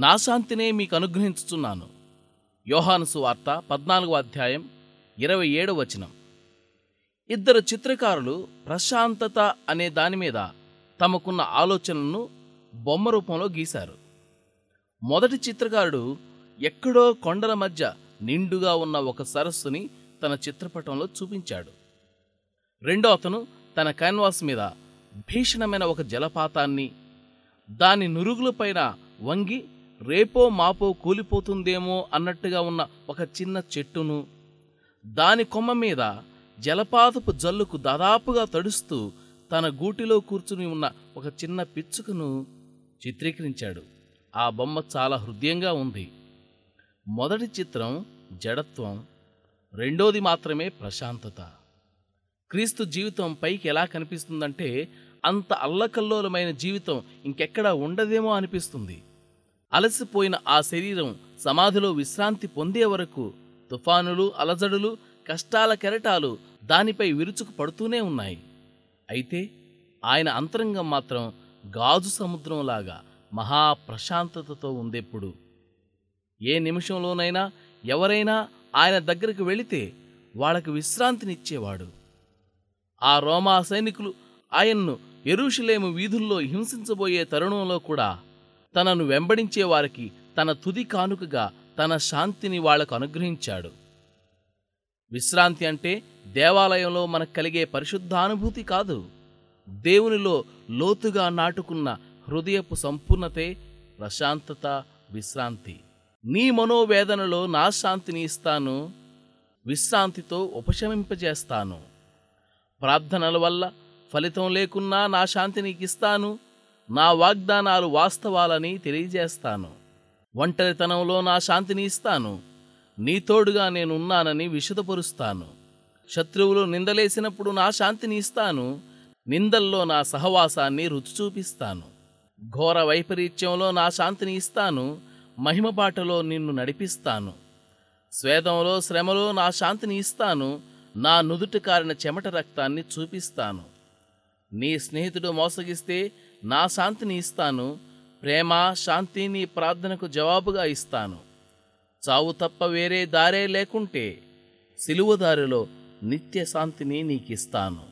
నా శాంతినే మీకు అనుగ్రహించుచున్నాను. యోహాను సువార్త పద్నాలుగో అధ్యాయం ఇరవై ఏడవ వచనం. ఇద్దరు చిత్రకారులు ప్రశాంతత అనే దాని మీద తమకున్న ఆలోచనలను బొమ్మ రూపంలో గీశారు. మొదటి చిత్రకారుడు ఎక్కడో కొండల మధ్య నిండుగా ఉన్న ఒక సరస్సుని తన చిత్రపటంలో చూపించాడు. రెండో అతను తన క్యాన్వాస్ మీద భీషణమైన ఒక జలపాతాన్ని దాని నురుగులపైన వంగి రేపో మాపో కూలిపోతుందేమో అన్నట్టుగా ఉన్న ఒక చిన్న చెట్టును దాని కొమ్మ మీద జలపాతపు జల్లుకు దాదాపుగా తడుస్తూ తన గూటిలో కూర్చుని ఉన్న ఒక చిన్న పిచ్చుకను చిత్రీకరించాడు. ఆ బొమ్మ చాలా హృదయంగా ఉంది. మొదటి చిత్రం జడత్వం రెండోది మాత్రమే ప్రశాంతత. క్రీస్తు జీవితం పైకి ఎలా కనిపిస్తుందంటే అంత అల్లకల్లోలమైన జీవితం ఇంకెక్కడా ఉండదేమో అనిపిస్తుంది. అలసిపోయిన ఆ శరీరం సమాధిలో విశ్రాంతి పొందే వరకు తుఫానులు అలజడులు కష్టాల కెరటాలు దానిపై విరుచుకు పడుతూనే ఉన్నాయి. అయితే ఆయన అంతరంగం మాత్రం గాజు సముద్రంలాగా మహా ప్రశాంతతతో ఉందెప్పుడు ఏ నిమిషంలోనైనా ఎవరైనా ఆయన దగ్గరకు వెళితే వాళ్ళకు విశ్రాంతినిచ్చేవాడు. ఆ రోమా సైనికులు ఆయన్ను ఎరుషులేము వీధుల్లో హింసించబోయే తరుణంలో కూడా తనను వెంబడించే వారికి తన తుది కానుకగా తన శాంతిని వాళ్ళకు అనుగ్రహించాడు. విశ్రాంతి అంటే దేవాలయంలో మనకు కలిగే పరిశుద్ధానుభూతి కాదు. దేవునిలో లోతుగా నాటుకున్న హృదయపు సంపూర్ణతే ప్రశాంతత విశ్రాంతి. నీ మనోవేదనలో నా శాంతిని ఇస్తాను విశ్రాంతితో ఉపశమింపజేస్తాను. ప్రార్థనల వల్ల ఫలితం లేకున్నా నా శాంతి ఇస్తాను నా వాగ్దానాలు వాస్తవాలని తెలియజేస్తాను. ఒంటరితనంలో నా శాంతిని ఇస్తాను. నీతోడుగా నేనున్నానని విషదపరుస్తాను. శత్రువులు నిందలేసినప్పుడు నా శాంతిని ఇస్తాను. నిందల్లో నా సహవాసాన్ని రుచి చూపిస్తాను. ఘోర వైపరీత్యంలో నా శాంతిని ఇస్తాను. మహిమబాటలో నిన్ను నడిపిస్తాను. స్వేదంలో శ్రమలో నా శాంతిని ఇస్తాను. నా నుదుటి కారిన చెమట రక్తాన్ని చూపిస్తాను. నీ స్నేహితుడు మోసగిస్తే నా శాంతిని ఇస్తాను ప్రేమ శాంతి నీ ప్రార్థనకు జవాబుగా ఇస్తాను. చావు తప్ప వేరే దారే లేకుంటే సిలువ దారిలో నిత్య శాంతిని నీకిస్తాను.